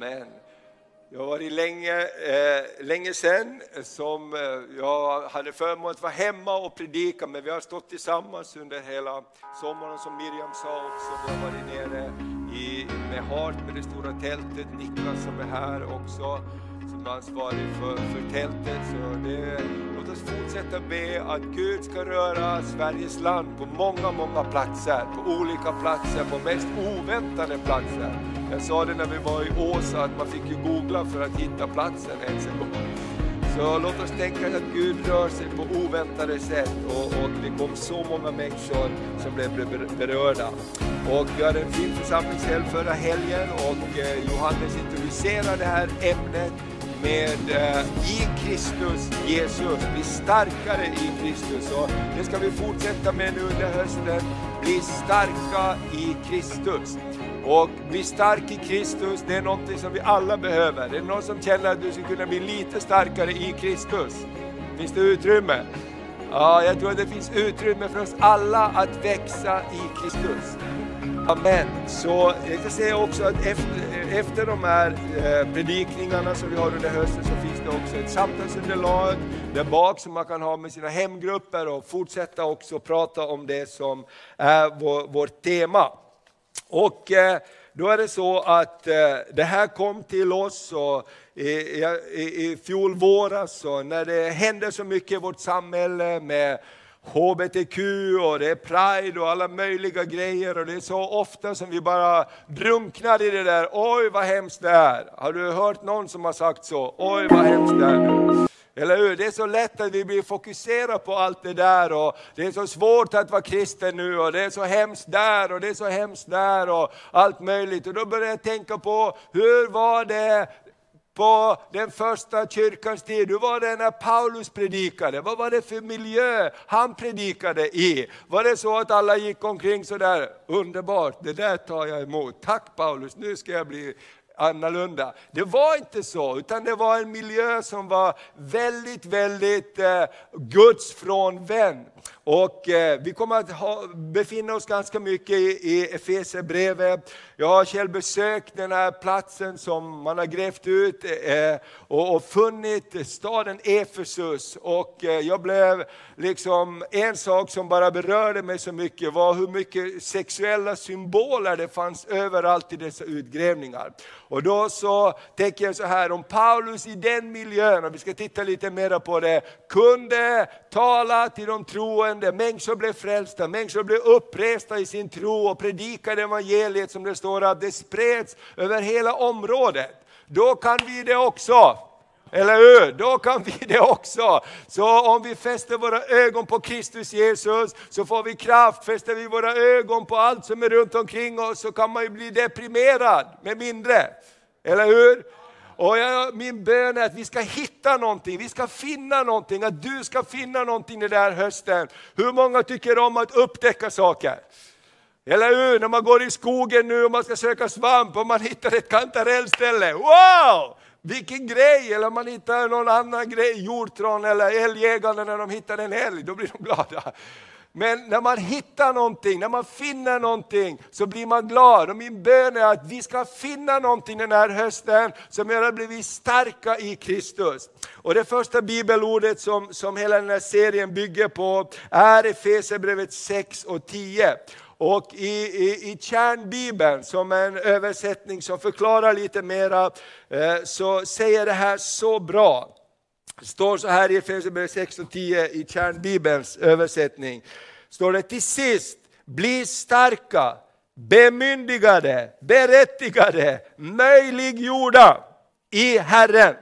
Amen. Det har varit länge, eh, länge sedan som eh, jag hade förmånen att vara hemma och predika, men vi har stått tillsammans under hela sommaren som Miriam sa också. Vi har varit nere i, med Hart med det stora tältet, Niklas som är här också som är ansvarig för, för tältet. Så det, låt oss fortsätta be att Gud ska röra Sveriges land på många, många platser, på olika platser, på mest oväntade platser. Jag sa det när vi var i Åsa att man fick ju googla för att hitta platsen ens en gång. Så låt oss tänka att Gud rör sig på oväntade sätt och, och det kom så många människor som blev berörda. Och vi hade en fin församlingshelg förra helgen och eh, Johannes introducerade det här ämnet med eh, i Kristus Jesus, bli starkare i Kristus. Och det ska vi fortsätta med nu under hösten, bli starka i Kristus. Och bli stark i Kristus, det är någonting som vi alla behöver. Det är någon som känner att du skulle kunna bli lite starkare i Kristus. Finns det utrymme? Ja, jag tror att det finns utrymme för oss alla att växa i Kristus. Amen. Så jag kan säga också att efter, efter de här eh, predikningarna som vi har under hösten så finns det också ett samtalsunderlag där bak som man kan ha med sina hemgrupper och fortsätta också prata om det som är vår, vårt tema. Och eh, då är det så att eh, det här kom till oss och i, i, i fjol våras och när det hände så mycket i vårt samhälle med HBTQ och det är Pride och alla möjliga grejer och det är så ofta som vi bara drunknar i det där, oj vad hemskt det är. Har du hört någon som har sagt så? Oj vad hemskt det är. Eller hur? Det är så lätt att vi blir fokuserade på allt det där och det är så svårt att vara kristen nu och det är så hemskt där och det är så hemskt där och allt möjligt. Och då börjar jag tänka på hur var det på den första kyrkans tid. Hur var det när Paulus predikade? Vad var det för miljö han predikade i? Var det så att alla gick omkring sådär, underbart, det där tar jag emot. Tack Paulus, nu ska jag bli annorlunda. Det var inte så, utan det var en miljö som var väldigt, väldigt eh, gudsfrånvänd. Och eh, vi kommer att ha, befinna oss ganska mycket i, i Efesierbrevet. Jag har själv besökt den här platsen som man har grävt ut eh, och, och, funnit staden Efesus. Och eh, jag blev liksom, en sak som bara berörde mig så mycket var hur mycket sexuella symboler det fanns överallt i dessa utgrävningar. Och då så tänker jag så här, om Paulus i den miljön, och vi ska titta lite mer på det, kunde tala till de troende, människor blev frälsta, människor blev uppresta i sin tro och predikade evangeliet som det står att det spreds över hela området. Då kan vi det också. Eller hur? Då kan vi det också. Så om vi fäster våra ögon på Kristus Jesus så får vi kraft. Fäster vi våra ögon på allt som är runt omkring oss så kan man ju bli deprimerad med mindre. Eller hur? Och jag, min bön är att vi ska hitta någonting, vi ska finna någonting, att du ska finna någonting den där hösten. Hur många tycker om att upptäcka saker? Eller hur? När man går i skogen nu och man ska söka svamp och man hittar ett kantarellställe. Wow! Vilken grej! Eller om man hittar någon annan grej, hjortron eller älgjägarna när de hittar en älg, då blir de glada. Men när man hittar någonting, när man finner någonting så blir man glad. Och min bön är att vi ska finna någonting den här hösten som gör att vi blir starka i Kristus. Och det första bibelordet som, som hela den här serien bygger på är Efesierbrevet 6 och 10. Och i, i, i kärnbibeln, som är en översättning som förklarar lite mera, eh, så säger det här så bra. Det står så här i Efesierbrevet 6 och 10 i kärnbibelns översättning. Står det till sist, bli starka, bemyndigade, berättigade, möjliggjorda i Herren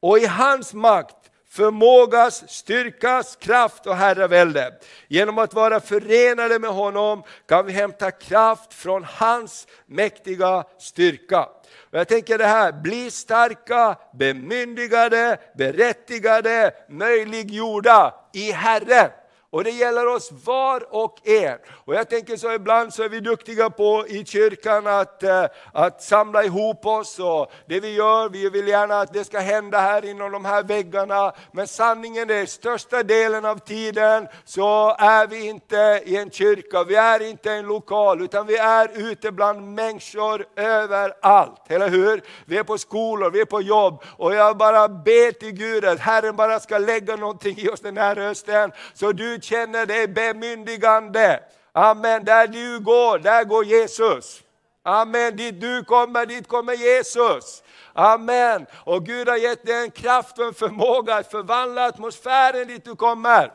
och i hans makt förmågas, styrkas, kraft och herravälde. Genom att vara förenade med honom kan vi hämta kraft från hans mäktiga styrka. Och jag tänker det här, bli starka, bemyndigade, berättigade, möjliggjorda i Herren. Och det gäller oss var och en. Och jag tänker så ibland så är vi duktiga på i kyrkan att, eh, att samla ihop oss och det vi gör, vi vill gärna att det ska hända här inom de här väggarna. Men sanningen är, största delen av tiden så är vi inte i en kyrka, vi är inte i en lokal, utan vi är ute bland människor överallt. Eller hur? Vi är på skolor, vi är på jobb och jag bara ber till Gud att Herren bara ska lägga någonting i oss den här hösten, så du känner dig bemyndigande. Amen, där du går, där går Jesus. Amen, dit du kommer, dit kommer Jesus. Amen. Och Gud har gett dig en kraft och en förmåga att förvandla atmosfären dit du kommer.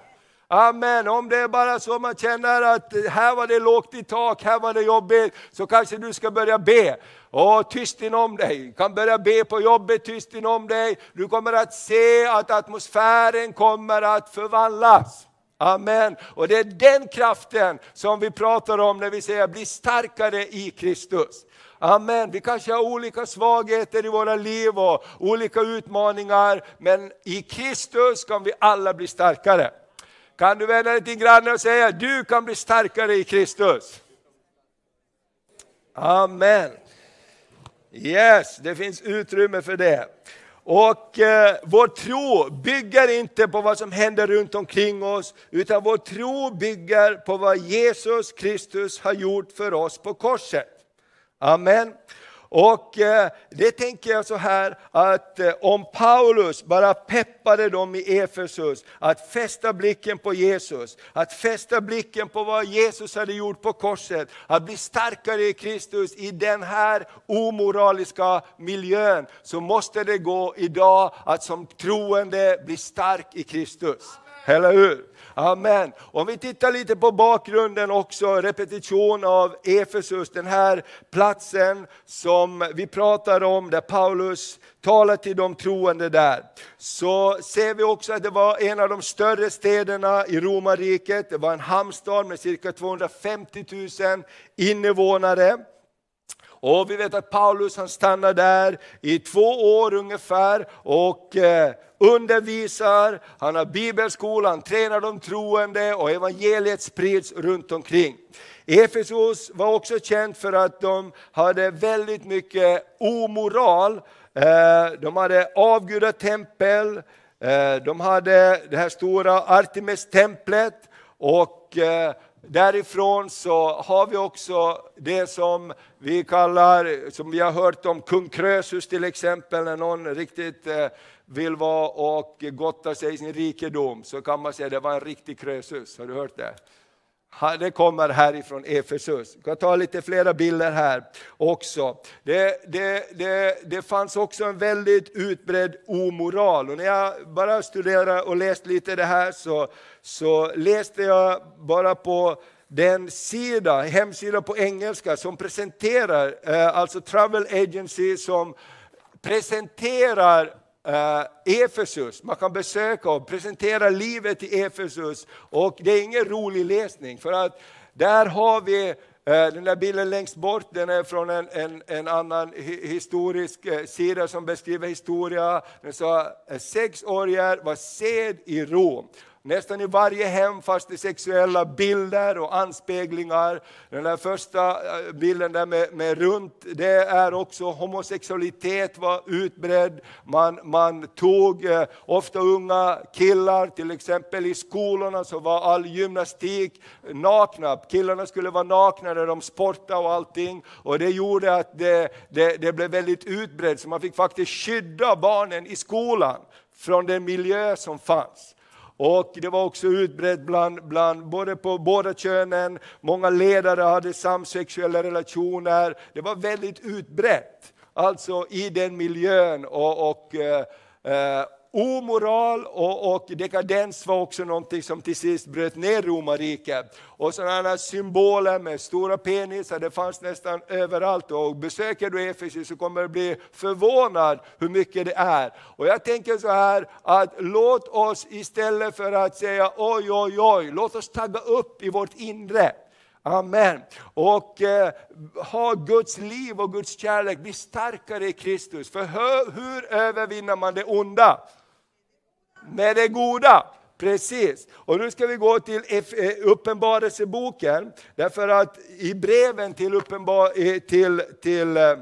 Amen. Om det är bara så man känner att här var det lågt i tak, här var det jobbigt, så kanske du ska börja be. Och tyst inom dig, du kan börja be på jobbet tyst inom dig. Du kommer att se att atmosfären kommer att förvandlas. Amen. Och det är den kraften som vi pratar om när vi säger bli starkare i Kristus. Amen. Vi kanske har olika svagheter i våra liv och olika utmaningar, men i Kristus kan vi alla bli starkare. Kan du vända dig till grannen och säga, du kan bli starkare i Kristus. Amen. Yes, det finns utrymme för det. Och eh, vår tro bygger inte på vad som händer runt omkring oss, utan vår tro bygger på vad Jesus Kristus har gjort för oss på korset. Amen. Och eh, det tänker jag så här att eh, om Paulus bara peppade dem i Efesus att fästa blicken på Jesus, att fästa blicken på vad Jesus hade gjort på korset, att bli starkare i Kristus i den här omoraliska miljön, så måste det gå idag att som troende bli stark i Kristus. Eller hur? Amen. Om vi tittar lite på bakgrunden också, repetition av Efesus, den här platsen som vi pratar om, där Paulus talar till de troende där. Så ser vi också att det var en av de större städerna i romarriket, det var en hamnstad med cirka 250 000 invånare. Och vi vet att Paulus han stannar där i två år ungefär och eh, undervisar, han har bibelskola, han tränar de troende och evangeliet sprids runt omkring. Efesos var också känt för att de hade väldigt mycket omoral. Eh, de hade avgudatempel, eh, de hade det här stora Artemis-templet och eh, Därifrån så har vi också det som vi kallar, som vi har hört om, kung Krösus till exempel, när någon riktigt vill vara och gotta sig i sin rikedom, så kan man säga att det var en riktig Krösus. Har du hört det? Det kommer härifrån Efesus. Jag kan ta lite flera bilder här också. Det, det, det, det fanns också en väldigt utbredd omoral. Och när jag bara studerade och läste lite det här så, så läste jag bara på den sida, hemsida på engelska som presenterar, eh, alltså Travel Agency som presenterar Eh, Efesus, man kan besöka och presentera livet i Efesus. Och det är ingen rolig läsning för att där har vi eh, den där bilden längst bort, den är från en, en, en annan historisk eh, sida som beskriver historia. Den sa sex orger var sed i Rom. Nästan i varje hem fanns det sexuella bilder och anspeglingar. Den där första eh, bilden där med, med runt, det är också homosexualitet var utbredd. Man, man tog eh, ofta unga killar, till exempel i skolorna så var all gymnastik nakna. Killarna skulle vara nakna när de sportade och allting. Och det gjorde att det, det, det blev väldigt utbrett, så man fick faktiskt skydda barnen i skolan från den miljö som fanns. Och det var också utbrett bland, bland både på båda könen, många ledare hade samsexuella relationer. Det var väldigt utbrett, alltså i den miljön. och, och eh, eh omoral och, och dekadens var också någonting som till sist bröt ner romarriket. Och sådana symboler med stora penisar, det fanns nästan överallt. Och besöker du Efesus så kommer du bli förvånad hur mycket det är. Och jag tänker så här, att låt oss istället för att säga oj, oj, oj, låt oss tagga upp i vårt inre. Amen. Och eh, ha Guds liv och Guds kärlek, bli starkare i Kristus. För hur, hur övervinner man det onda? Med det goda. Precis, och nu ska vi gå till eh, Uppenbarelseboken, därför att i breven till, uppenbar, eh, till, till eh,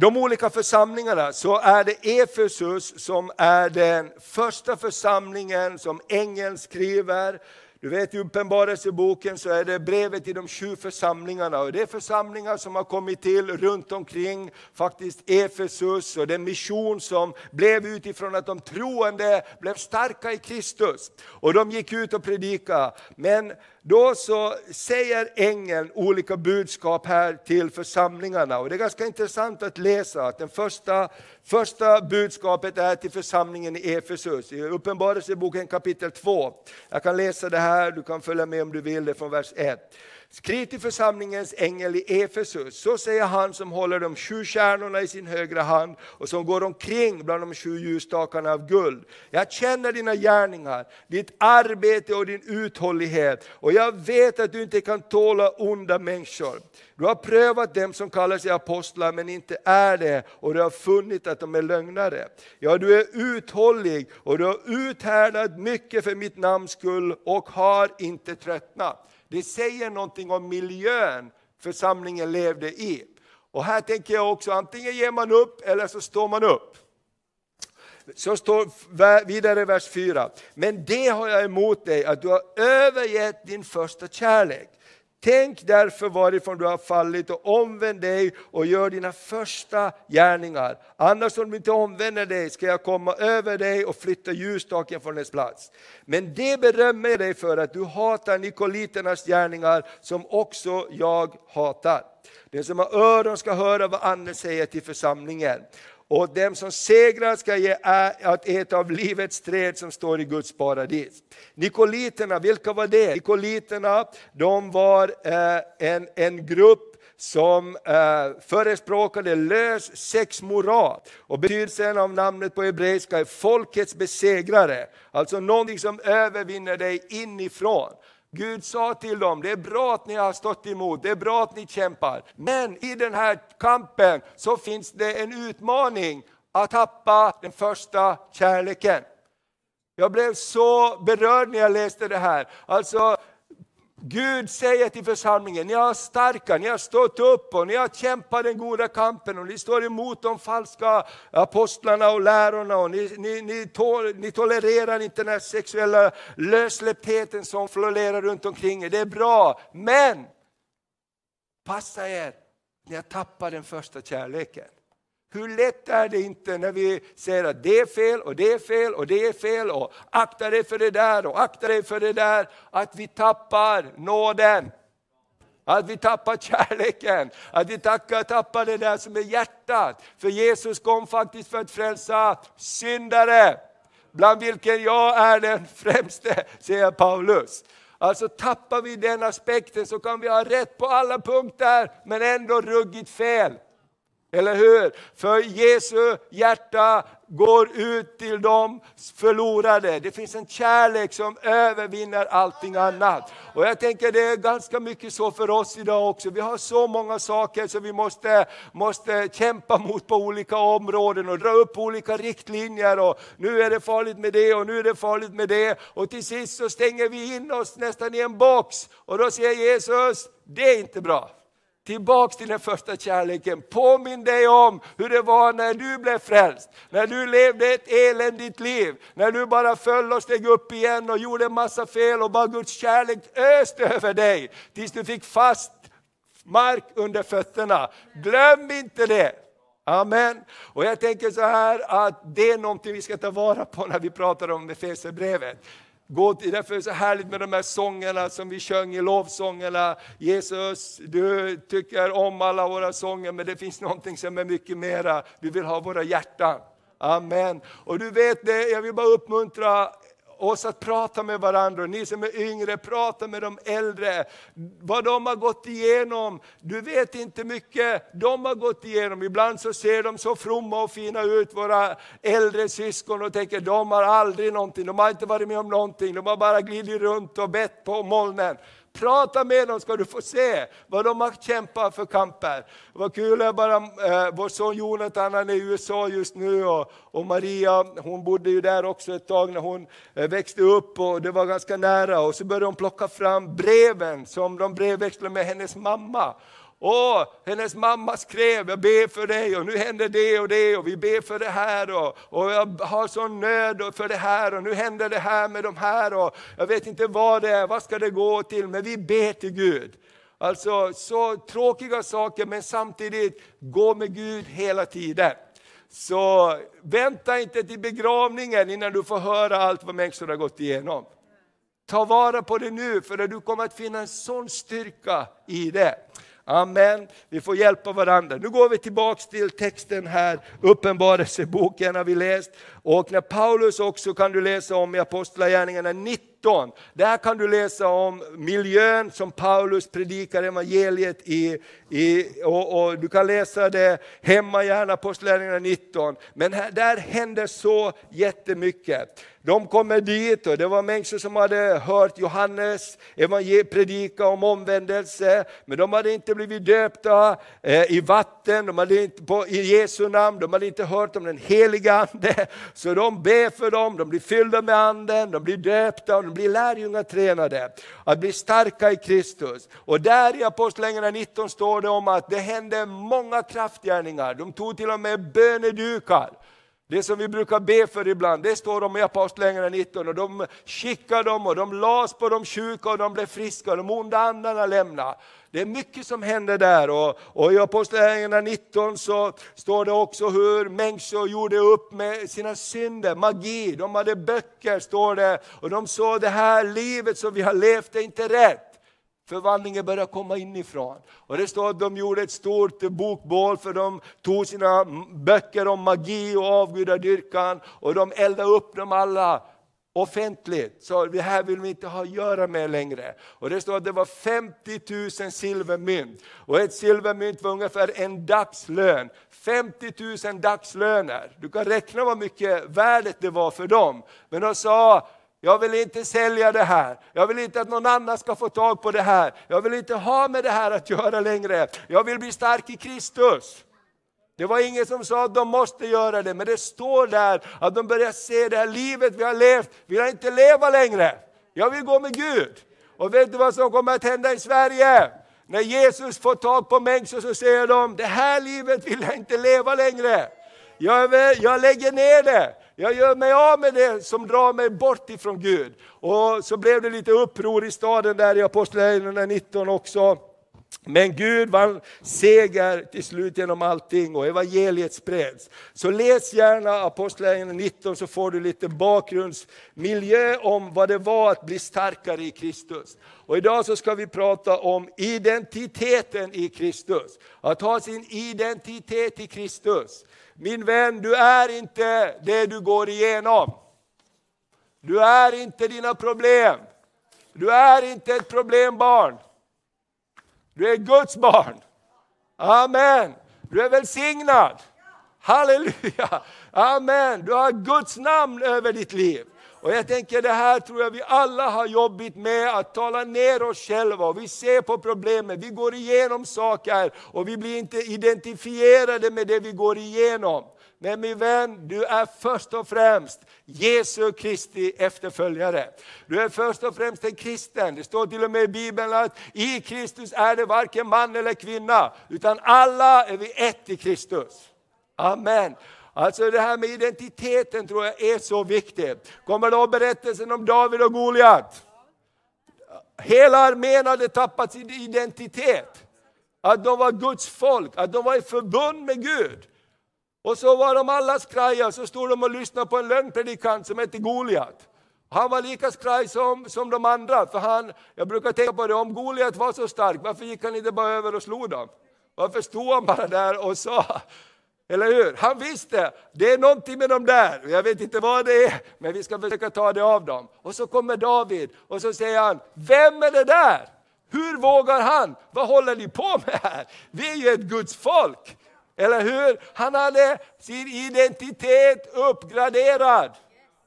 de olika församlingarna så är det Efesus som är den första församlingen som ängeln skriver. Du vet i Uppenbarelseboken så är det brevet till de sju församlingarna och det är församlingar som har kommit till runt omkring faktiskt Efesus och den mission som blev utifrån att de troende blev starka i Kristus. Och de gick ut och predikade. Men då så säger ängeln olika budskap här till församlingarna. Och det är ganska intressant att läsa att det första, första budskapet är till församlingen i Efesus, i Uppenbarelseboken kapitel 2. Jag kan läsa det här, du kan följa med om du vill, det från vers 1. Skriv till församlingens ängel i Efesus, så säger han som håller de sju stjärnorna i sin högra hand och som går omkring bland de sju ljusstakarna av guld. Jag känner dina gärningar, ditt arbete och din uthållighet och jag vet att du inte kan tåla onda människor. Du har prövat dem som kallar sig apostlar men inte är det och du har funnit att de är lögnare. Ja, du är uthållig och du har uthärdat mycket för mitt namns skull och har inte tröttnat. Det säger någonting om miljön församlingen levde i. Och här tänker jag också, antingen ger man upp eller så står man upp. Så står vidare i vers 4. Men det har jag emot dig, att du har övergett din första kärlek. Tänk därför varifrån du har fallit och omvänd dig och gör dina första gärningar. Annars om du inte omvänder dig ska jag komma över dig och flytta ljusstaken från dess plats. Men det berömmer jag dig för att du hatar nikoliternas gärningar som också jag hatar. Den som har öron ska höra vad Anden säger till församlingen. Och dem som segrar ska ge att äta av livets träd som står i Guds paradis. Nikoliterna, vilka var det? Nikoliterna, de var eh, en, en grupp som eh, förespråkade lös sexmoral. Och betydelsen av namnet på hebreiska är folkets besegrare. Alltså någonting som övervinner dig inifrån. Gud sa till dem, det är bra att ni har stått emot, det är bra att ni kämpar. Men i den här kampen så finns det en utmaning att tappa den första kärleken. Jag blev så berörd när jag läste det här. Alltså, Gud säger till församlingen, ni har starka, ni har stått upp och ni har kämpat den goda kampen och ni står emot de falska apostlarna och lärorna och ni, ni, ni, tol, ni tolererar inte den här sexuella lössläpptheten som florerar runt omkring er. Det är bra, men passa er, ni har tappat den första kärleken. Hur lätt är det inte när vi säger att det är fel och det är fel och det är fel och akta dig för det där och akta dig för det där. Att vi tappar nåden. Att vi tappar kärleken, att vi tappar det där som är hjärtat. För Jesus kom faktiskt för att frälsa syndare, bland vilken jag är den främste, säger Paulus. Alltså tappar vi den aspekten så kan vi ha rätt på alla punkter men ändå ruggigt fel. Eller hur? För Jesu hjärta går ut till de förlorade. Det finns en kärlek som övervinner allting annat. Och jag tänker det är ganska mycket så för oss idag också. Vi har så många saker som vi måste, måste kämpa mot på olika områden och dra upp olika riktlinjer. Och nu är det farligt med det och nu är det farligt med det. Och till sist så stänger vi in oss nästan i en box. Och då säger Jesus, det är inte bra. Tillbaks till den första kärleken. Påminn dig om hur det var när du blev frälst. När du levde ett eländigt liv. När du bara föll och steg upp igen och gjorde en massa fel och bara Guds kärlek öste över dig. Tills du fick fast mark under fötterna. Glöm inte det. Amen. Och jag tänker så här att det är någonting vi ska ta vara på när vi pratar om Efesierbrevet. Gå till, därför är det så härligt med de här sångerna som vi sjöng i lovsångerna. Jesus, du tycker om alla våra sånger, men det finns någonting som är mycket mera. Du vill ha våra hjärtan. Amen. Och du vet det, jag vill bara uppmuntra oss att prata med varandra. Ni som är yngre, prata med de äldre. Vad de har gått igenom. Du vet inte mycket de har gått igenom. Ibland så ser de så fromma och fina ut, våra äldre syskon, och tänker de har aldrig någonting, de har inte varit med om någonting, de har bara glidit runt och bett på molnen. Prata med dem ska du få se vad de har kämpat för kamper. Vad kul är bara, eh, vår son Jonathan han är i USA just nu och, och Maria hon bodde ju där också ett tag när hon eh, växte upp och det var ganska nära. Och så började hon plocka fram breven som de brevväxlade med hennes mamma. Åh, hennes mamma skrev, jag ber för dig och nu händer det och det och vi ber för det här och, och jag har sån nöd för det här och nu händer det här med de här och jag vet inte vad det är, vad ska det gå till, men vi ber till Gud. Alltså så tråkiga saker men samtidigt gå med Gud hela tiden. Så vänta inte till begravningen innan du får höra allt vad människor har gått igenom. Ta vara på det nu för du kommer att finna en sån styrka i det. Amen. Vi får hjälpa varandra. Nu går vi tillbaks till texten här, Uppenbarelseboken har vi läst. Och när Paulus också kan du läsa om i Apostlagärningarna 19. Där kan du läsa om miljön som Paulus predikar evangeliet i. i och, och du kan läsa det hemma gärna, Apostlagärningarna 19. Men här, där händer så jättemycket. De kommer dit och det var människor som hade hört Johannes predika om omvändelse, men de hade inte blivit döpta eh, i vatten, de hade inte på, i Jesu namn, de hade inte hört om den heliga Ande. Så de ber för dem, de blir fyllda med anden, de blir döpta och de blir lärjungatränade. Att bli starka i Kristus. Och där i Apostlagärningarna 19 står det om att det hände många kraftgärningar. De tog till och med bönedukar. Det som vi brukar be för ibland, det står om i Apostlagärningarna 19 och de skickade dem och de las på de sjuka och de blev friska och de onda andarna lämnade. Det är mycket som händer där och, och i Apostlagärningarna 19 så står det också hur människor gjorde upp med sina synder, magi, de hade böcker står det och de sa det här livet som vi har levt är inte rätt. Förvandlingen börjar komma inifrån. Och det står att de gjorde ett stort bokbål för de tog sina böcker om magi och avgudadyrkan och de eldade upp dem alla offentligt. Så det här vill vi inte ha att göra med längre. Och det står att det var 50 000 silvermynt. Och ett silvermynt var ungefär en dagslön. 50 000 dagslöner. Du kan räkna vad mycket värdet det var för dem. Men de sa, jag vill inte sälja det här. Jag vill inte att någon annan ska få tag på det här. Jag vill inte ha med det här att göra längre. Jag vill bli stark i Kristus. Det var ingen som sa att de måste göra det, men det står där att de börjar se det här livet vi har levt, vill jag inte leva längre. Jag vill gå med Gud. Och vet du vad som kommer att hända i Sverige? När Jesus får tag på människor så säger de, det här livet vill jag inte leva längre. Jag, jag lägger ner det. Jag gör mig av med det som drar mig bort ifrån Gud. Och så blev det lite uppror i staden där i Apostlagärningarna 19 också. Men Gud vann seger till slut genom allting och evangeliet spreds. Så läs gärna Apostlagärningarna 19 så får du lite bakgrundsmiljö om vad det var att bli starkare i Kristus. Och idag så ska vi prata om identiteten i Kristus. Att ha sin identitet i Kristus. Min vän, du är inte det du går igenom. Du är inte dina problem. Du är inte ett problembarn. Du är Guds barn. Amen. Du är välsignad. Halleluja. Amen. Du har Guds namn över ditt liv. Och jag tänker det här tror jag vi alla har jobbigt med, att tala ner oss själva. Vi ser på problemen, vi går igenom saker och vi blir inte identifierade med det vi går igenom. Men min vän, du är först och främst Jesu Kristi efterföljare. Du är först och främst en kristen. Det står till och med i Bibeln att i Kristus är det varken man eller kvinna, utan alla är vi ett i Kristus. Amen. Alltså det här med identiteten tror jag är så viktigt. Kommer du ihåg berättelsen om David och Goliat? Hela armén hade tappat sin identitet. Att de var Guds folk, att de var i förbund med Gud. Och så var de alla skraja, så stod de och lyssnade på en lögnpredikant som hette Goliat. Han var lika skraj som, som de andra, för han, jag brukar tänka på det, om Goliat var så stark, varför gick han inte bara över och slog dem? Varför stod han bara där och sa, eller hur? Han visste, det är någonting med dem där, jag vet inte vad det är, men vi ska försöka ta det av dem. Och så kommer David och så säger han, vem är det där? Hur vågar han? Vad håller ni på med här? Vi är ju ett Guds folk. Eller hur? Han hade sin identitet uppgraderad.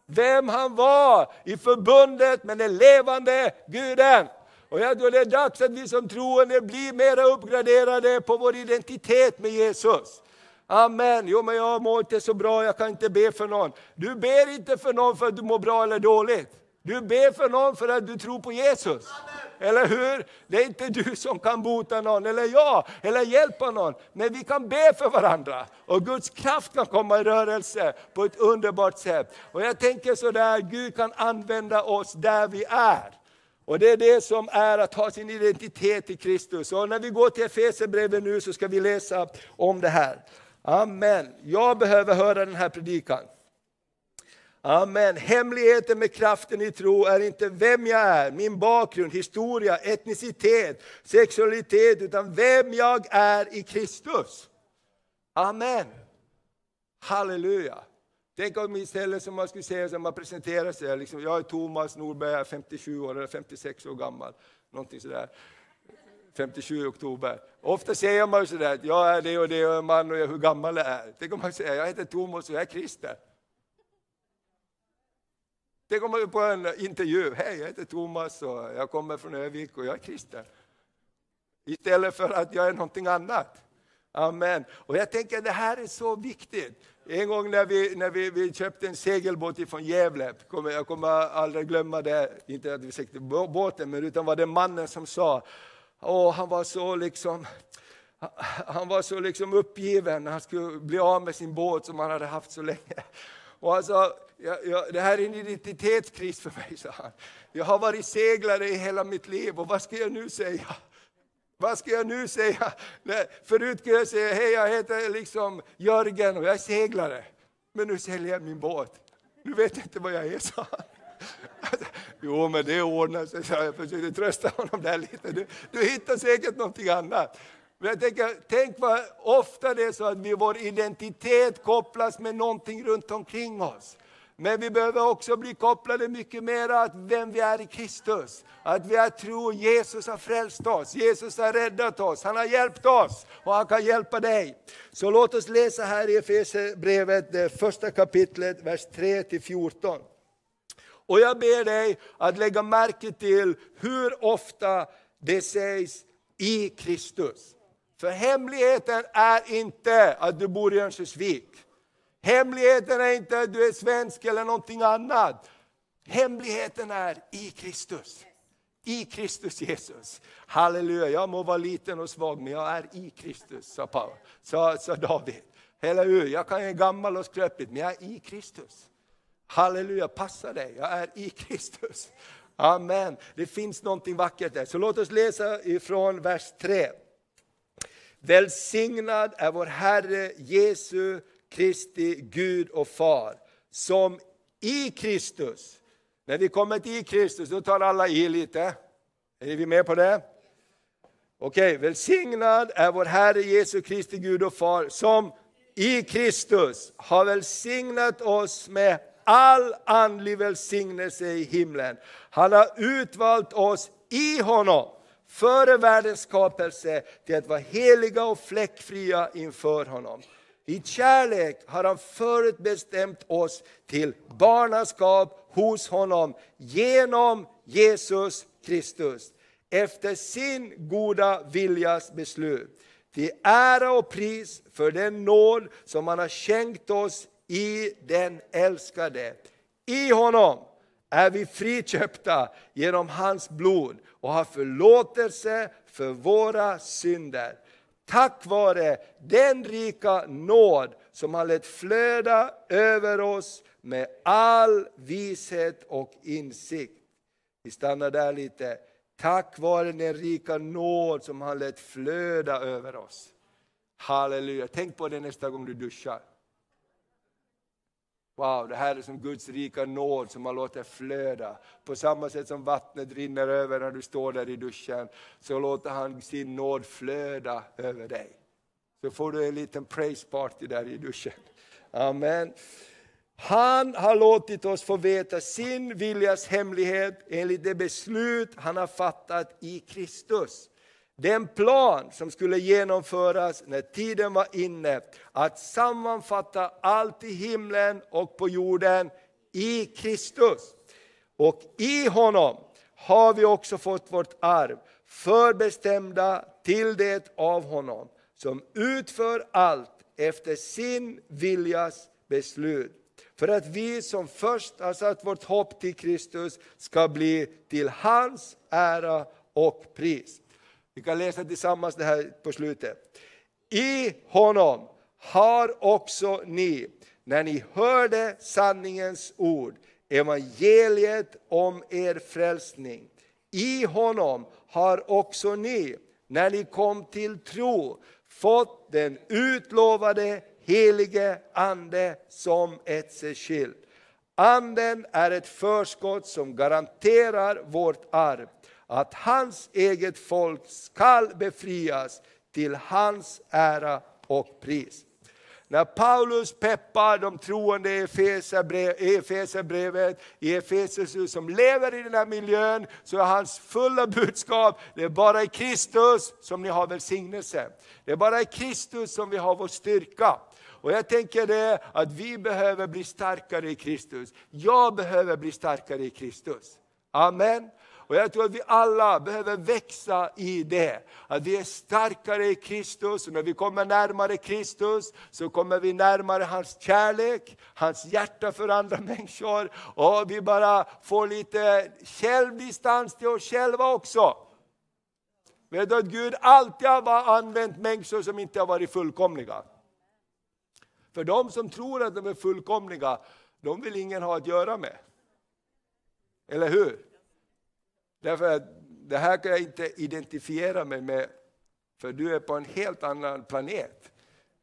Vem han var i förbundet med den levande Guden. Och jag tror det är dags att vi som troende blir mer uppgraderade på vår identitet med Jesus. Amen. Jo, men jag mår inte så bra, jag kan inte be för någon. Du ber inte för någon för att du mår bra eller dåligt. Du ber för någon för att du tror på Jesus. Eller hur? Det är inte du som kan bota någon, eller jag, eller hjälpa någon. Men vi kan be för varandra. Och Guds kraft kan komma i rörelse på ett underbart sätt. Och jag tänker sådär, Gud kan använda oss där vi är. Och det är det som är att ha sin identitet i Kristus. Och när vi går till Efesierbrevet nu så ska vi läsa om det här. Amen. Jag behöver höra den här predikan. Amen. Hemligheten med kraften i tro är inte vem jag är, min bakgrund, historia, etnicitet, sexualitet, utan vem jag är i Kristus. Amen. Halleluja. Tänk om istället som man skulle säga, som man presenterar sig, liksom, jag är Thomas Norberg, 57 år eller 56 år gammal. Någonting sådär. 57 oktober. Ofta säger man sådär jag är det och det, jag är man och jag hur gammal jag är. Tänk om man säger jag heter Thomas och jag är kristen. Tänk om man på en intervju, hej jag heter Thomas och jag kommer från Övik och jag är kristen. Istället för att jag är någonting annat. Amen. Och jag tänker att det här är så viktigt. En gång när vi, när vi, vi köpte en segelbåt från Gävle, jag kommer aldrig glömma det, inte att vi sökte båten, men utan var det mannen som sa, och han var så liksom han var så liksom uppgiven när han skulle bli av med sin båt som han hade haft så länge. Och han sa, jag, jag, det här är en identitetskris för mig, sa han. Jag har varit seglare i hela mitt liv och vad ska jag nu säga? Vad ska jag nu säga? Nej, förut kunde jag säga, hej jag heter liksom Jörgen och jag är seglare. Men nu säljer jag min båt. Nu vet jag inte vad jag är, sa han. Alltså, jo, men det ordnar sig, jag. jag försökte trösta honom där lite. Du, du hittar säkert någonting annat. Men jag tänker, tänk vad ofta det är så att vi, vår identitet kopplas med någonting runt omkring oss. Men vi behöver också bli kopplade mycket mer att vem vi är i Kristus. Att vi är tro, Jesus har frälst oss, Jesus har räddat oss, han har hjälpt oss och han kan hjälpa dig. Så låt oss läsa här i Efesierbrevet, det första kapitlet, vers 3-14. Och jag ber dig att lägga märke till hur ofta det sägs i Kristus. För hemligheten är inte att du bor i Örnsköldsvik. Hemligheten är inte att du är svensk eller någonting annat. Hemligheten är i Kristus. I Kristus Jesus. Halleluja, jag må vara liten och svag men jag är i Kristus, sa, Paul, sa, sa David. Eller hur? Jag kan vara gammal och skröplig men jag är i Kristus. Halleluja, passa dig, jag är i Kristus. Amen. Det finns någonting vackert där. Så låt oss läsa ifrån vers 3. Välsignad är vår Herre Jesu Kristi Gud och Far, som i Kristus, när vi kommer till Kristus, då tar alla i lite. Är vi med på det? Okej, välsignad är vår Herre Jesu Kristi Gud och Far, som i Kristus har välsignat oss med all andlig välsignelse i himlen. Han har utvalt oss i honom före världens skapelse till att vara heliga och fläckfria inför honom. I kärlek har han förutbestämt oss till barnaskap hos honom genom Jesus Kristus efter sin goda viljas beslut. Till ära och pris för den nåd som han har skänkt oss i den älskade. I honom är vi friköpta genom hans blod och har förlåtelse för våra synder. Tack vare den rika nåd som har lett flöda över oss med all vishet och insikt. Vi stannar där lite. Tack vare den rika nåd som har lett flöda över oss. Halleluja, tänk på det nästa gång du duschar. Wow, det här är som Guds rika nåd som man låter flöda. På samma sätt som vattnet rinner över när du står där i duschen, så låter han sin nåd flöda över dig. Så får du en liten praise party där i duschen. Amen. Han har låtit oss få veta sin viljas hemlighet enligt det beslut han har fattat i Kristus. Den plan som skulle genomföras när tiden var inne att sammanfatta allt i himlen och på jorden i Kristus. Och i honom har vi också fått vårt arv, förbestämda till det av honom, som utför allt efter sin viljas beslut. För att vi som först har satt vårt hopp till Kristus ska bli till hans ära och pris. Vi kan läsa tillsammans det här på slutet. I honom har också ni, när ni hörde sanningens ord, evangeliet om er frälsning. I honom har också ni, när ni kom till tro, fått den utlovade helige Ande som ett särskilt. Anden är ett förskott som garanterar vårt arv, att hans eget folk skall befrias till hans ära och pris. När Paulus peppar de troende i Efesierbrevet, i Efesus som lever i den här miljön, så är hans fulla budskap, det är bara i Kristus som ni har välsignelse. Det är bara i Kristus som vi har vår styrka. Och jag tänker det att vi behöver bli starkare i Kristus. Jag behöver bli starkare i Kristus. Amen. Och jag tror att vi alla behöver växa i det. Att vi är starkare i Kristus och när vi kommer närmare Kristus så kommer vi närmare hans kärlek, hans hjärta för andra människor. Och vi bara får lite självdistans till oss själva också. Vet du att Gud alltid har använt människor som inte har varit fullkomliga. För de som tror att de är fullkomliga, de vill ingen ha att göra med. Eller hur? Därför att det här kan jag inte identifiera mig med, för du är på en helt annan planet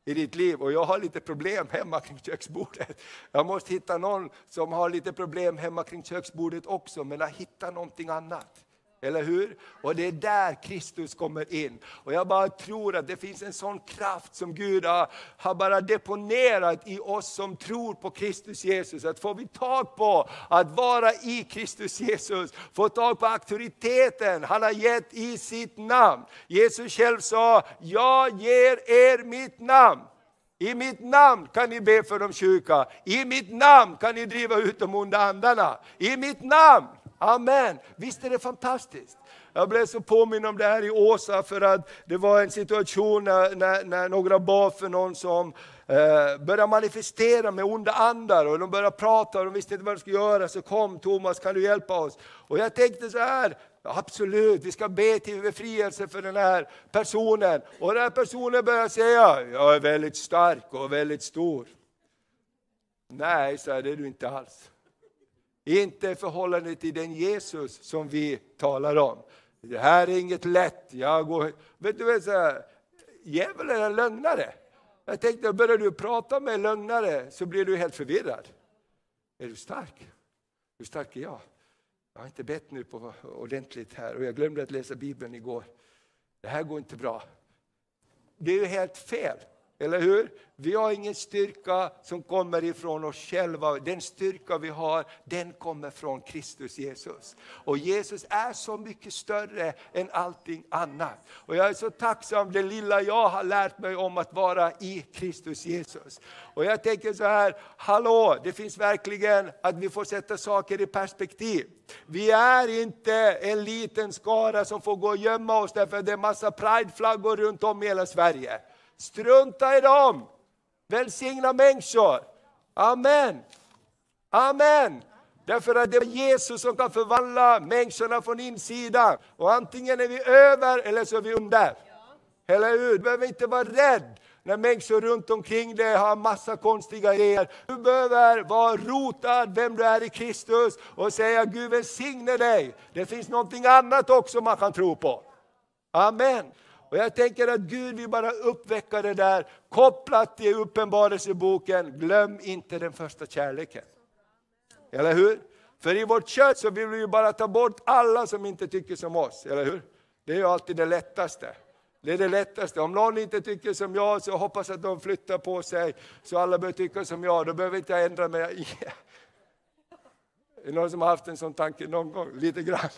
i ditt liv och jag har lite problem hemma kring köksbordet. Jag måste hitta någon som har lite problem hemma kring köksbordet också, men har hittat någonting annat. Eller hur? Och det är där Kristus kommer in. Och jag bara tror att det finns en sån kraft som Gud har, har bara deponerat i oss som tror på Kristus Jesus. Att får vi tag på att vara i Kristus Jesus, få tag på auktoriteten han har gett i sitt namn. Jesus själv sa, jag ger er mitt namn. I mitt namn kan ni be för de sjuka, i mitt namn kan ni driva ut de onda andarna. I mitt namn! Amen. Visst är det fantastiskt? Jag blev så påminn om det här i Åsa för att det var en situation när, när, när några bad för någon som eh, började manifestera med onda andar och de började prata och de visste inte vad de skulle göra. Så kom Thomas, kan du hjälpa oss? Och jag tänkte så här, absolut, vi ska be till befrielse för den här personen. Och den här personen började säga, jag är väldigt stark och väldigt stor. Nej, så det är du inte alls. Inte i förhållande till den Jesus som vi talar om. Det här är inget lätt. Jag går, vet du vad Djävulen är en lögnare. Jag tänkte, börjar du prata med en lögnare så blir du helt förvirrad. Är du stark? Hur stark är jag? Jag har inte bett nu på ordentligt här och jag glömde att läsa Bibeln igår. Det här går inte bra. Det är ju helt fel. Eller hur? Vi har ingen styrka som kommer ifrån oss själva. Den styrka vi har, den kommer från Kristus Jesus. Och Jesus är så mycket större än allting annat. Och jag är så tacksam det lilla jag har lärt mig om att vara i Kristus Jesus. Och jag tänker så här, hallå, det finns verkligen att vi får sätta saker i perspektiv. Vi är inte en liten skara som får gå och gömma oss därför att det är massa prideflaggor runt om i hela Sverige. Strunta i dem! Välsigna människor. Amen. Amen. Därför att det är Jesus som kan förvandla människorna från insidan. Och antingen är vi över eller så är vi under. Eller hur? Du behöver inte vara rädd när människor runt omkring dig har massa konstiga idéer. Du behöver vara rotad vem du är i Kristus och säga Gud välsigne dig. Det finns någonting annat också man kan tro på. Amen. Och jag tänker att Gud vill bara uppväcka det där kopplat till uppenbarelseboken. Glöm inte den första kärleken. Eller hur? För i vårt kött så vill vi bara ta bort alla som inte tycker som oss, eller hur? Det är ju alltid det lättaste. Det är det lättaste. Om någon inte tycker som jag så hoppas att de flyttar på sig så alla börjar tycka som jag. Då behöver inte jag ändra mig. Är det någon som har haft en sån tanke någon gång? Lite grann.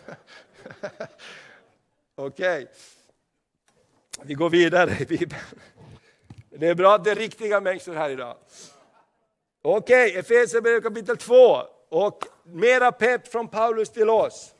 Okej. Okay. Vi går vidare i Bibeln. Det är bra att det är riktiga människor här idag. Okej, okay, Efesierbrevet kapitel 2. Och mera pepp från Paulus till oss.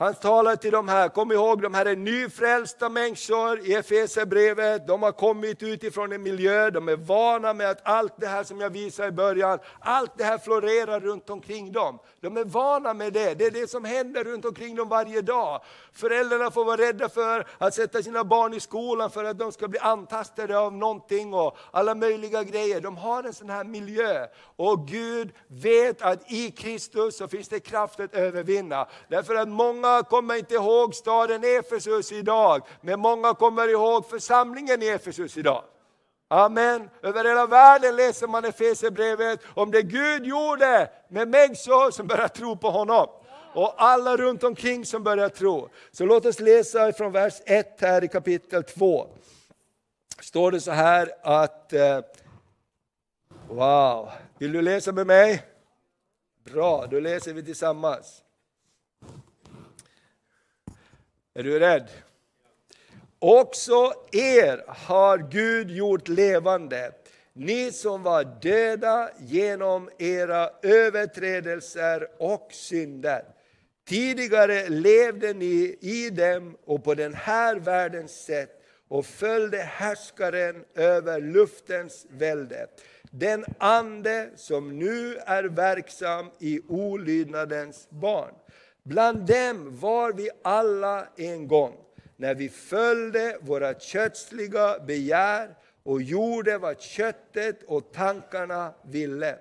Han talar till de här, kom ihåg de här är nyfrälsta människor i Efesierbrevet. De har kommit utifrån en miljö, de är vana med att allt det här som jag visade i början, allt det här florerar runt omkring dem. De är vana med det, det är det som händer runt omkring dem varje dag. Föräldrarna får vara rädda för att sätta sina barn i skolan för att de ska bli antastade av någonting och alla möjliga grejer. De har en sån här miljö. Och Gud vet att i Kristus så finns det kraft att övervinna. Därför att många Många kommer inte ihåg staden Efesus idag, men många kommer ihåg församlingen i Efesus idag. Amen. Över hela världen läser man Efesierbrevet om det Gud gjorde med människor som börjar tro på honom. Och alla runt omkring som börjar tro. Så låt oss läsa från vers 1 här i kapitel 2. Står det så här att, eh, wow, vill du läsa med mig? Bra, då läser vi tillsammans. Är du rädd? Också er har Gud gjort levande, ni som var döda genom era överträdelser och synder. Tidigare levde ni i dem och på den här världens sätt och följde härskaren över luftens välde, den ande som nu är verksam i olydnadens barn. Bland dem var vi alla en gång när vi följde våra kötsliga begär och gjorde vad köttet och tankarna ville.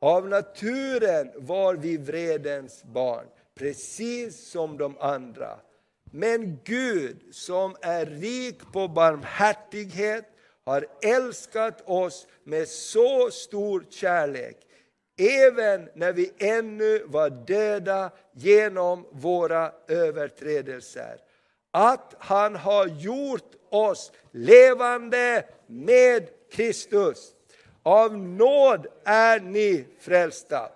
Av naturen var vi vredens barn, precis som de andra. Men Gud som är rik på barmhärtighet har älskat oss med så stor kärlek, även när vi ännu var döda genom våra överträdelser att han har gjort oss levande med Kristus. Av nåd är ni frälsta.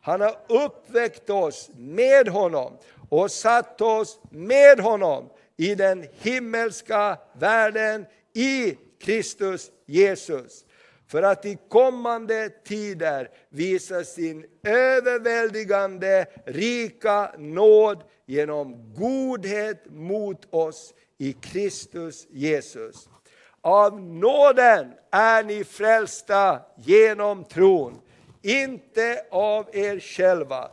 Han har uppväckt oss med honom och satt oss med honom i den himmelska världen i Kristus Jesus. För att i kommande tider visa sin överväldigande rika nåd genom godhet mot oss i Kristus Jesus. Av nåden är ni frälsta genom tron, inte av er själva.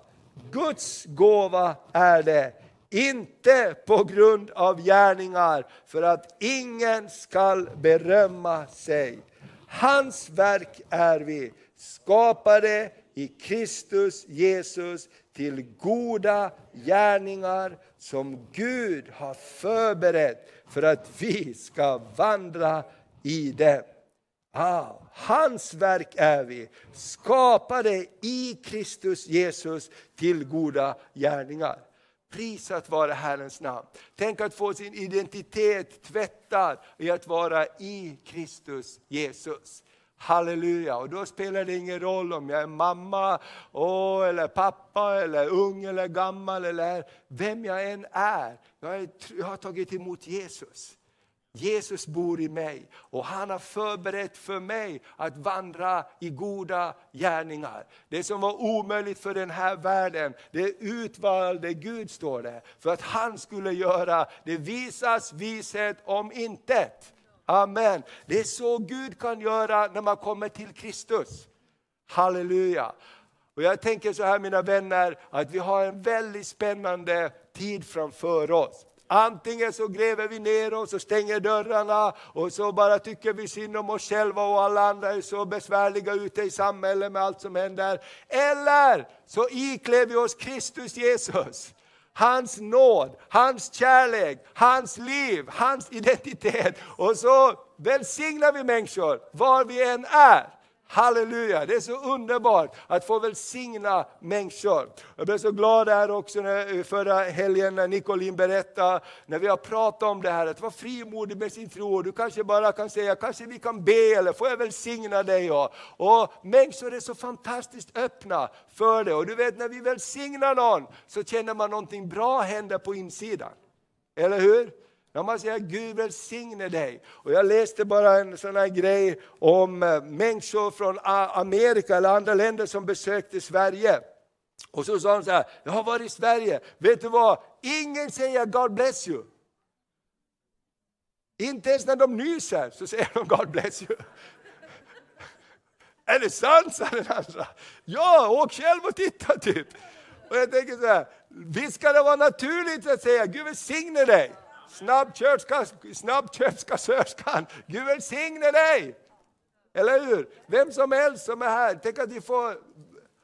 Guds gåva är det, inte på grund av gärningar, för att ingen skall berömma sig. Hans verk är vi, skapade i Kristus Jesus till goda gärningar som Gud har förberett för att vi ska vandra i dem. Ah, hans verk är vi, skapade i Kristus Jesus till goda gärningar. Prisat vare Herrens namn. Tänk att få sin identitet tvättad i att vara i Kristus Jesus. Halleluja! Och då spelar det ingen roll om jag är mamma, oh, eller pappa, eller ung eller gammal, eller vem jag än är. Jag, är, jag har tagit emot Jesus. Jesus bor i mig och han har förberett för mig att vandra i goda gärningar. Det som var omöjligt för den här världen, det utvalde Gud står det, för att han skulle göra det visas vishet om intet. Amen. Det är så Gud kan göra när man kommer till Kristus. Halleluja. Och jag tänker så här mina vänner, att vi har en väldigt spännande tid framför oss. Antingen så gräver vi ner oss och stänger dörrarna och så bara tycker vi synd om oss själva och alla andra är så besvärliga ute i samhället med allt som händer. Eller så iklär vi oss Kristus Jesus. Hans nåd, hans kärlek, hans liv, hans identitet. Och så välsignar vi människor var vi än är. Halleluja, det är så underbart att få välsigna människor. Jag blev så glad här också när, förra helgen när Nicolin berättade, när vi har pratat om det här, att vara frimodig med sin tro. Du kanske bara kan säga, kanske vi kan be, eller får jag välsigna dig? Och, och människor är så fantastiskt öppna för det. Och du vet när vi välsignar någon så känner man någonting bra hända på insidan. Eller hur? När man säger Gud välsigne dig. Och jag läste bara en sån här grej om eh, människor från Amerika eller andra länder som besökte Sverige. Och så sa de så här, jag har varit i Sverige, vet du vad? Ingen säger God bless you. Inte ens när de nyser så säger de God bless you. Är det sant? sa den andra. Ja, åk själv och titta typ. Och jag tänker så här, visst ska det vara naturligt att säga Gud välsigne dig. Snabbköpskassörskan, Gud välsigne dig. Eller hur? Vem som helst som är här, tänk att vi får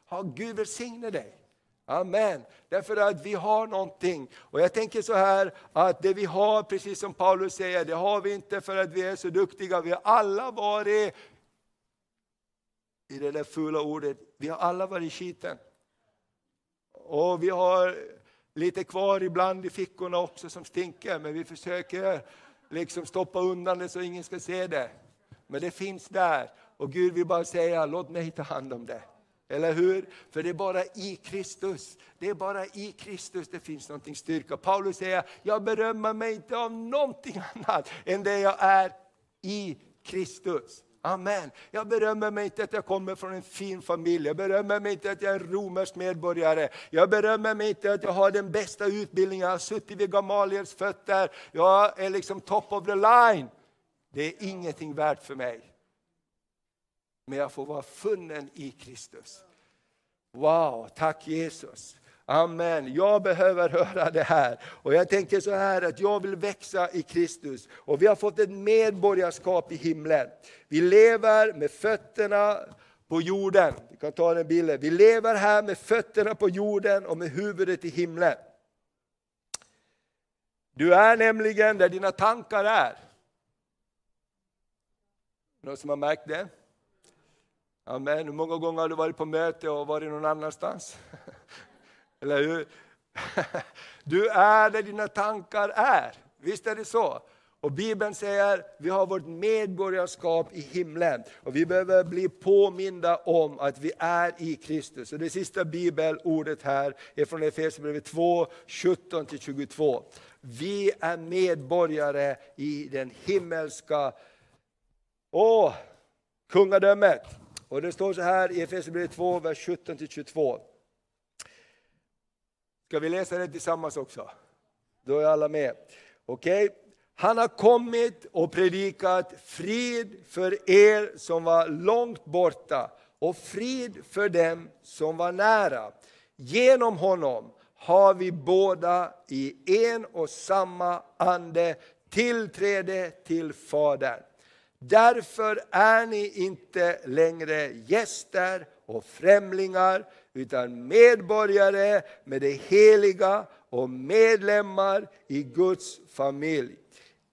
ha Gud välsigne dig. Amen. Därför att vi har någonting. Och jag tänker så här att det vi har, precis som Paulus säger, det har vi inte för att vi är så duktiga. Vi har alla varit, i det där fula ordet, vi har alla varit i skiten. Och vi har lite kvar ibland i fickorna också som stinker, men vi försöker liksom stoppa undan det så ingen ska se det. Men det finns där och Gud vill bara säga, låt mig ta hand om det. Eller hur? För det är bara i Kristus, det är bara i Kristus det finns någonting styrka. Paulus säger, jag berömmer mig inte av någonting annat än det jag är i Kristus. Amen. Jag berömmer mig inte att jag kommer från en fin familj, jag berömmer mig inte att jag är en romersk medborgare, jag berömmer mig inte att jag har den bästa utbildningen, jag har suttit vid Gamaliels fötter, jag är liksom top of the line. Det är ingenting värt för mig. Men jag får vara funnen i Kristus. Wow, tack Jesus. Amen. Jag behöver höra det här. Och jag tänker så här att jag vill växa i Kristus. Och vi har fått ett medborgarskap i himlen. Vi lever med fötterna på jorden. Vi kan ta den bilden. Vi lever här med fötterna på jorden och med huvudet i himlen. Du är nämligen där dina tankar är. Någon som har märkt det? Amen. Hur många gånger har du varit på möte och varit någon annanstans? Eller hur? Du är där dina tankar är. Visst är det så? Och Bibeln säger vi har vårt medborgarskap i himlen. Och vi behöver bli påminda om att vi är i Kristus. Och det sista bibelordet här är från Efesierbrevet 2, 17-22. Vi är medborgare i den himmelska åh, kungadömet. Och det står så här i Efesierbrevet 2, vers 17-22. Ska vi läsa det tillsammans också? Då är alla med. Okej? Okay. Han har kommit och predikat frid för er som var långt borta och frid för dem som var nära. Genom honom har vi båda i en och samma ande tillträde till Fadern. Därför är ni inte längre gäster och främlingar utan medborgare med det heliga och medlemmar i Guds familj.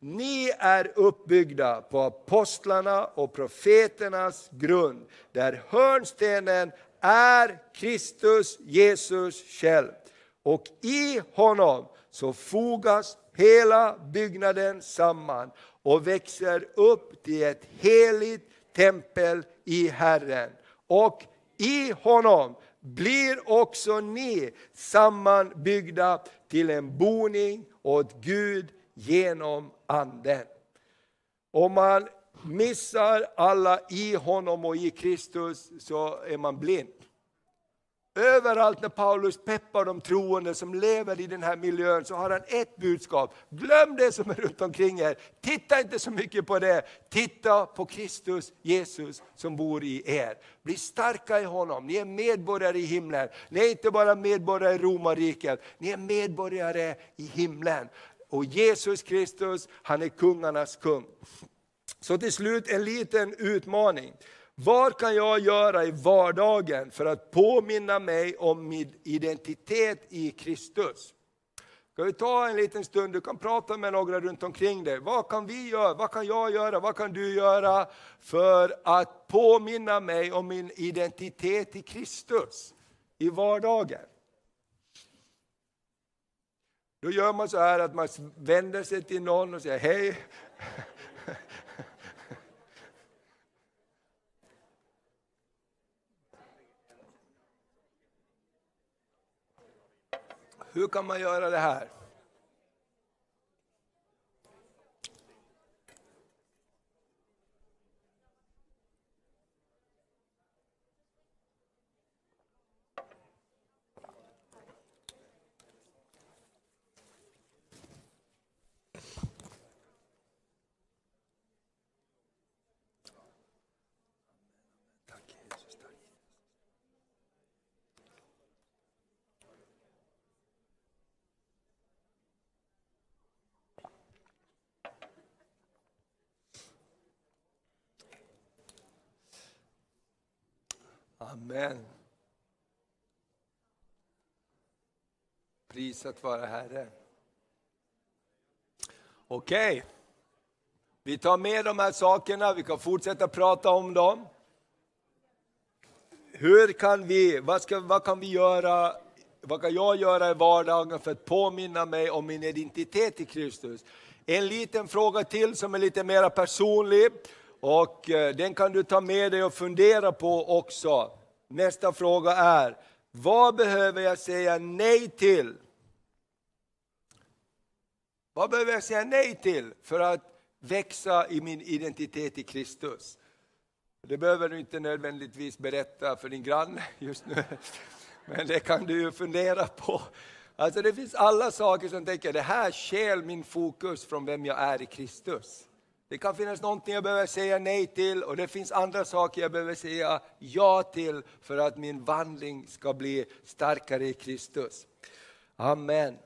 Ni är uppbyggda på apostlarna och profeternas grund, där hörnstenen är Kristus Jesus själv. Och i honom så fogas hela byggnaden samman och växer upp till ett heligt tempel i Herren. Och i honom blir också ni sammanbyggda till en boning åt Gud genom Anden. Om man missar alla i honom och i Kristus så är man blind. Överallt när Paulus peppar de troende som lever i den här miljön så har han ett budskap. Glöm det som är runt omkring er. Titta inte så mycket på det. Titta på Kristus, Jesus som bor i er. Bli starka i honom. Ni är medborgare i himlen. Ni är inte bara medborgare i romarriket. Ni är medborgare i himlen. Och Jesus Kristus, han är kungarnas kung. Så till slut en liten utmaning. Vad kan jag göra i vardagen för att påminna mig om min identitet i Kristus? Ska vi ta en liten stund, du kan prata med några runt omkring dig. Vad kan vi göra, vad kan jag göra, vad kan du göra för att påminna mig om min identitet i Kristus i vardagen? Då gör man så här att man vänder sig till någon och säger hej. Hur kan man göra det här? Amen. Prisat vare Herren. Okej. Okay. Vi tar med de här sakerna, vi kan fortsätta prata om dem. Hur kan vi, vad, ska, vad kan vi göra, vad kan jag göra i vardagen för att påminna mig om min identitet i Kristus? En liten fråga till som är lite mer personlig och eh, den kan du ta med dig och fundera på också. Nästa fråga är, vad behöver jag säga nej till? Vad behöver jag säga nej till för att växa i min identitet i Kristus? Det behöver du inte nödvändigtvis berätta för din granne just nu, men det kan du ju fundera på. Alltså det finns alla saker som tänker, det här skäl min fokus från vem jag är i Kristus. Det kan finnas någonting jag behöver säga nej till och det finns andra saker jag behöver säga ja till för att min vandring ska bli starkare i Kristus. Amen.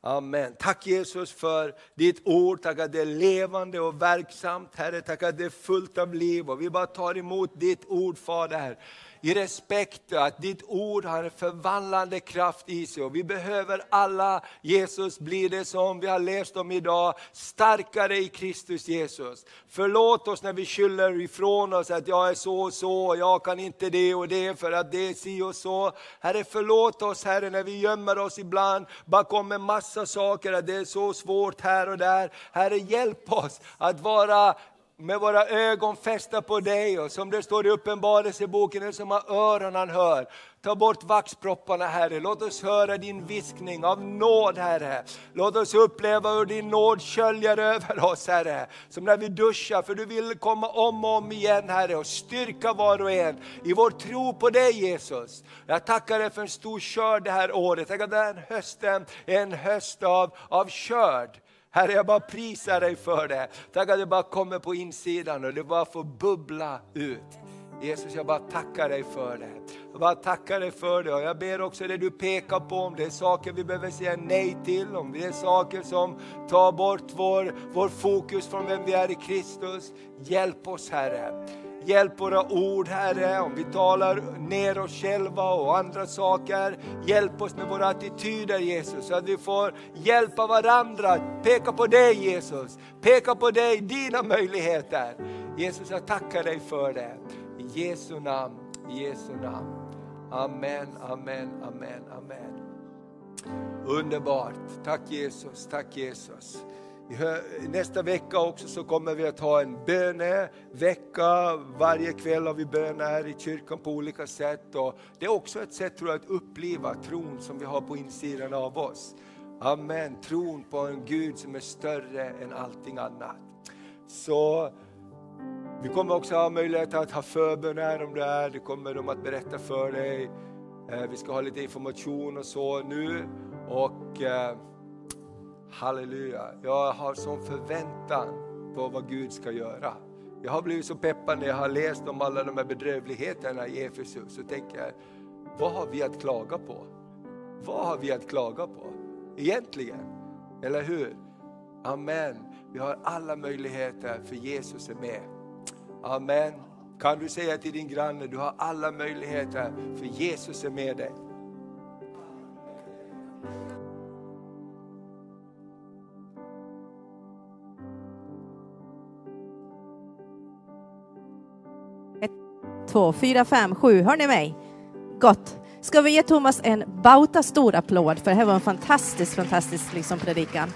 Amen. Tack Jesus för ditt ord, tack att det är levande och verksamt. Herre, tack att det är fullt av liv och vi bara tar emot ditt ord Fader i respekt att ditt ord har en förvandlande kraft i sig. Och vi behöver alla, Jesus, bli det som vi har läst om idag, starkare i Kristus Jesus. Förlåt oss när vi skyller ifrån oss att jag är så och så, och jag kan inte det och det för att det är si och så. Herre, förlåt oss Herre när vi gömmer oss ibland bakom en massa saker, att det är så svårt här och där. Herre, hjälp oss att vara med våra ögon fästa på dig och som det står i Uppenbarelseboken, den som har öron han hör. Ta bort vaxpropparna Herre, låt oss höra din viskning av nåd Herre. Låt oss uppleva hur din nåd sköljer över oss Herre. Som när vi duschar, för du vill komma om och om igen Herre och styrka var och en i vår tro på dig Jesus. Jag tackar dig för en stor skörd det här året. Tänk att den här hösten är en höst av, av skörd. Herre, jag bara prisar dig för det. Tack att det bara kommer på insidan och det bara får bubbla ut. Jesus, jag bara tackar dig för det. Jag bara tackar dig för det och jag ber också det du pekar på, om det är saker vi behöver säga nej till, om det är saker som tar bort vår, vår fokus från vem vi är i Kristus. Hjälp oss Herre. Hjälp våra ord Herre, om vi talar ner oss själva och andra saker. Hjälp oss med våra attityder Jesus, så att vi får hjälpa varandra. Peka på dig Jesus, peka på dig, dina möjligheter. Jesus jag tackar dig för det. I Jesu namn, i Jesu namn. Amen, amen, amen, amen. Underbart. Tack Jesus, tack Jesus. Nästa vecka också så kommer vi att ha en bönevecka. Varje kväll har vi bön här i kyrkan på olika sätt. Och det är också ett sätt tror jag, att uppleva tron som vi har på insidan av oss. Amen, tron på en Gud som är större än allting annat. Så vi kommer också ha möjlighet att ha förbön här om det är, det kommer de att berätta för dig. Eh, vi ska ha lite information och så nu. Och eh, Halleluja, jag har sån förväntan på vad Gud ska göra. Jag har blivit så peppad när jag har läst om alla de här bedrövligheterna i Efesus. Så tänker jag, vad har vi att klaga på? Vad har vi att klaga på? Egentligen, eller hur? Amen. Vi har alla möjligheter för Jesus är med. Amen. Kan du säga till din granne, du har alla möjligheter för Jesus är med dig. Två, fyra, fem, sju. Hör ni mig? Gott. Ska vi ge Thomas en bauta stor applåd för det här var en fantastisk, fantastisk liksom predikan.